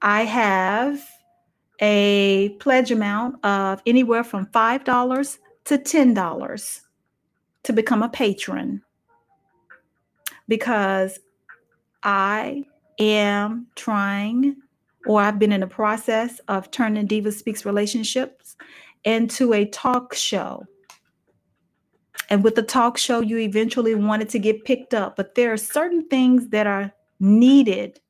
I have a pledge amount of anywhere from $5 to $10 to become a patron because I am trying or I've been in the process of turning Diva Speaks Relationships into a talk show. And with the talk show, you eventually wanted to get picked up, but there are certain things that are needed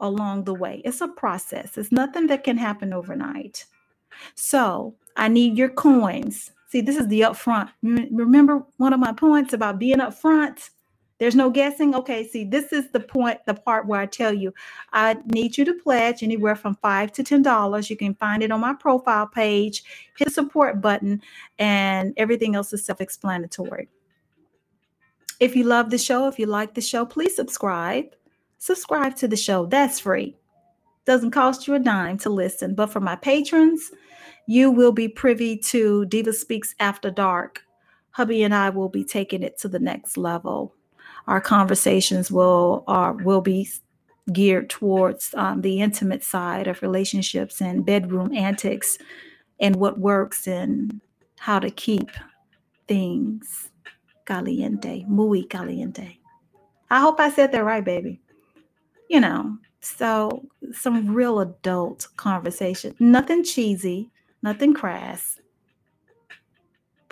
along the way. It's a process, it's nothing that can happen overnight. So I need your coins. See, this is the upfront. Remember one of my points about being upfront? There's no guessing. Okay, see, this is the point, the part where I tell you I need you to pledge anywhere from five to ten dollars. You can find it on my profile page. Hit the support button, and everything else is self-explanatory. If you love the show, if you like the show, please subscribe. Subscribe to the show. That's free. Doesn't cost you a dime to listen. But for my patrons, you will be privy to Diva Speaks After Dark. Hubby and I will be taking it to the next level our conversations will are will be geared towards um, the intimate side of relationships and bedroom antics and what works and how to keep things caliente, muy caliente. I hope I said that right, baby. You know, so some real adult conversation, nothing cheesy, nothing crass,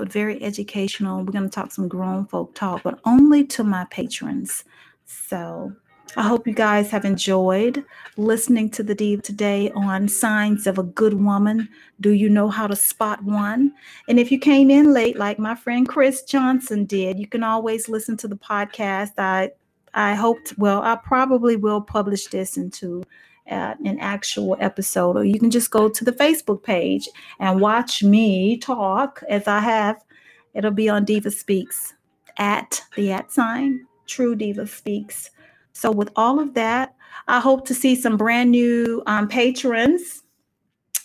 but very educational. We're going to talk some grown folk talk, but only to my patrons. So I hope you guys have enjoyed listening to the Diva today on signs of a good woman. Do you know how to spot one? And if you came in late, like my friend Chris Johnson did, you can always listen to the podcast. I I hoped, well, I probably will publish this into uh, an actual episode, or you can just go to the Facebook page and watch me talk as I have. It'll be on Diva Speaks at the at sign True Diva Speaks. So, with all of that, I hope to see some brand new um, patrons.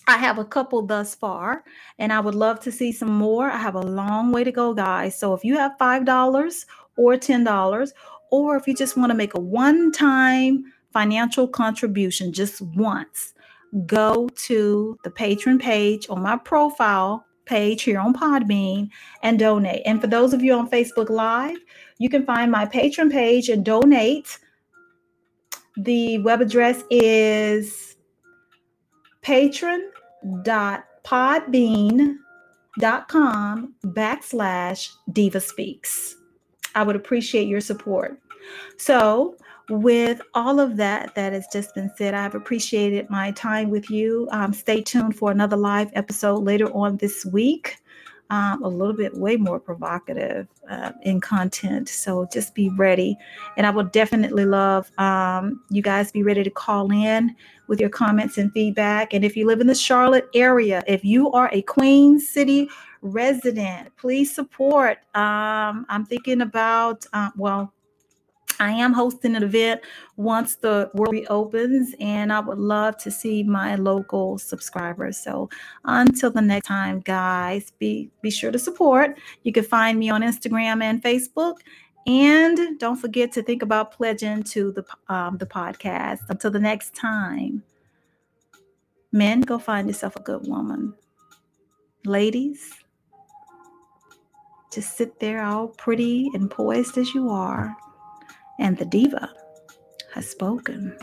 I have a couple thus far, and I would love to see some more. I have a long way to go, guys. So, if you have $5 or $10, or if you just want to make a one time financial contribution just once, go to the patron page on my profile page here on Podbean and donate. And for those of you on Facebook Live, you can find my patron page and donate. The web address is patron.podbean.com backslash diva speaks. I would appreciate your support. So, with all of that that has just been said, I've appreciated my time with you. Um, stay tuned for another live episode later on this week. Um, a little bit way more provocative uh, in content. So just be ready. And I will definitely love um, you guys be ready to call in with your comments and feedback. And if you live in the Charlotte area, if you are a Queen City resident, please support. Um, I'm thinking about, uh, well, I am hosting an event once the world reopens, and I would love to see my local subscribers. So until the next time, guys, be be sure to support. You can find me on Instagram and Facebook, and don't forget to think about pledging to the um, the podcast. Until the next time, men, go find yourself a good woman. Ladies, just sit there all pretty and poised as you are and the diva has spoken.